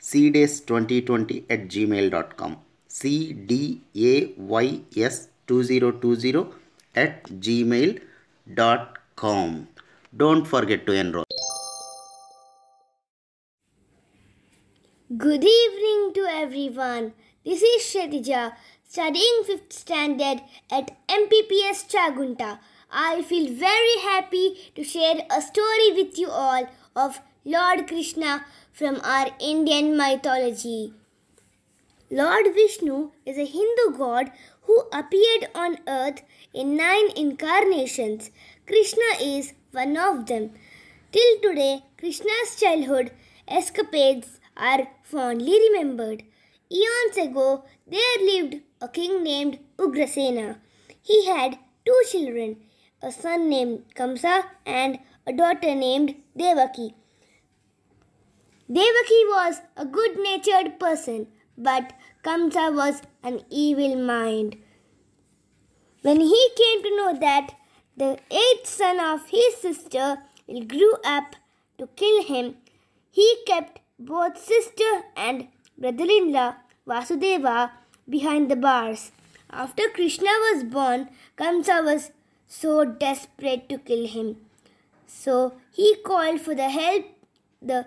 cdays2020 at gmail.com cdays2020 at gmail.com don't forget to enroll Good evening to everyone. This is Shrethija, studying 5th standard at MPPS Chakunta. I feel very happy to share a story with you all of Lord Krishna from our Indian mythology. Lord Vishnu is a Hindu god who appeared on earth in nine incarnations. Krishna is one of them. Till today, Krishna's childhood escapades are fondly remembered. Eons ago, there lived a king named Ugrasena. He had two children, a son named Kamsa and a daughter named Devaki. Devaki was a good natured person, but Kamsa was an evil mind. When he came to know that the eighth son of his sister grew up to kill him, he kept both sister and brother in law Vasudeva behind the bars. After Krishna was born, Kamsa was so desperate to kill him. So he called for the help the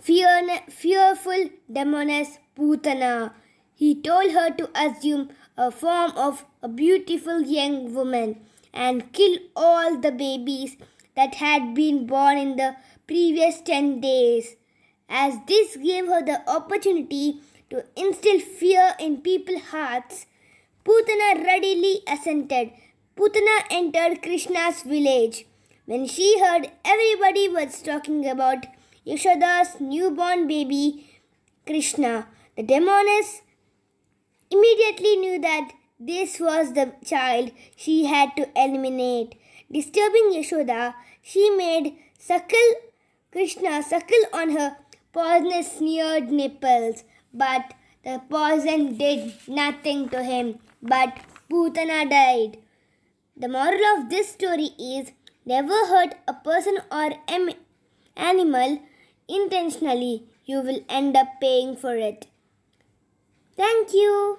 fear, fearful demoness Putana. He told her to assume a form of a beautiful young woman and kill all the babies that had been born in the previous 10 days. As this gave her the opportunity to instill fear in people's hearts, Putana readily assented. Putana entered Krishna's village. When she heard everybody was talking about Yashoda's newborn baby, Krishna, the demoness immediately knew that this was the child she had to eliminate. Disturbing Yashoda, she made suckle Krishna suckle on her poisonous sneered nipples, but the poison did nothing to him, but Putana died. The moral of this story is never hurt a person or animal intentionally. You will end up paying for it. Thank you.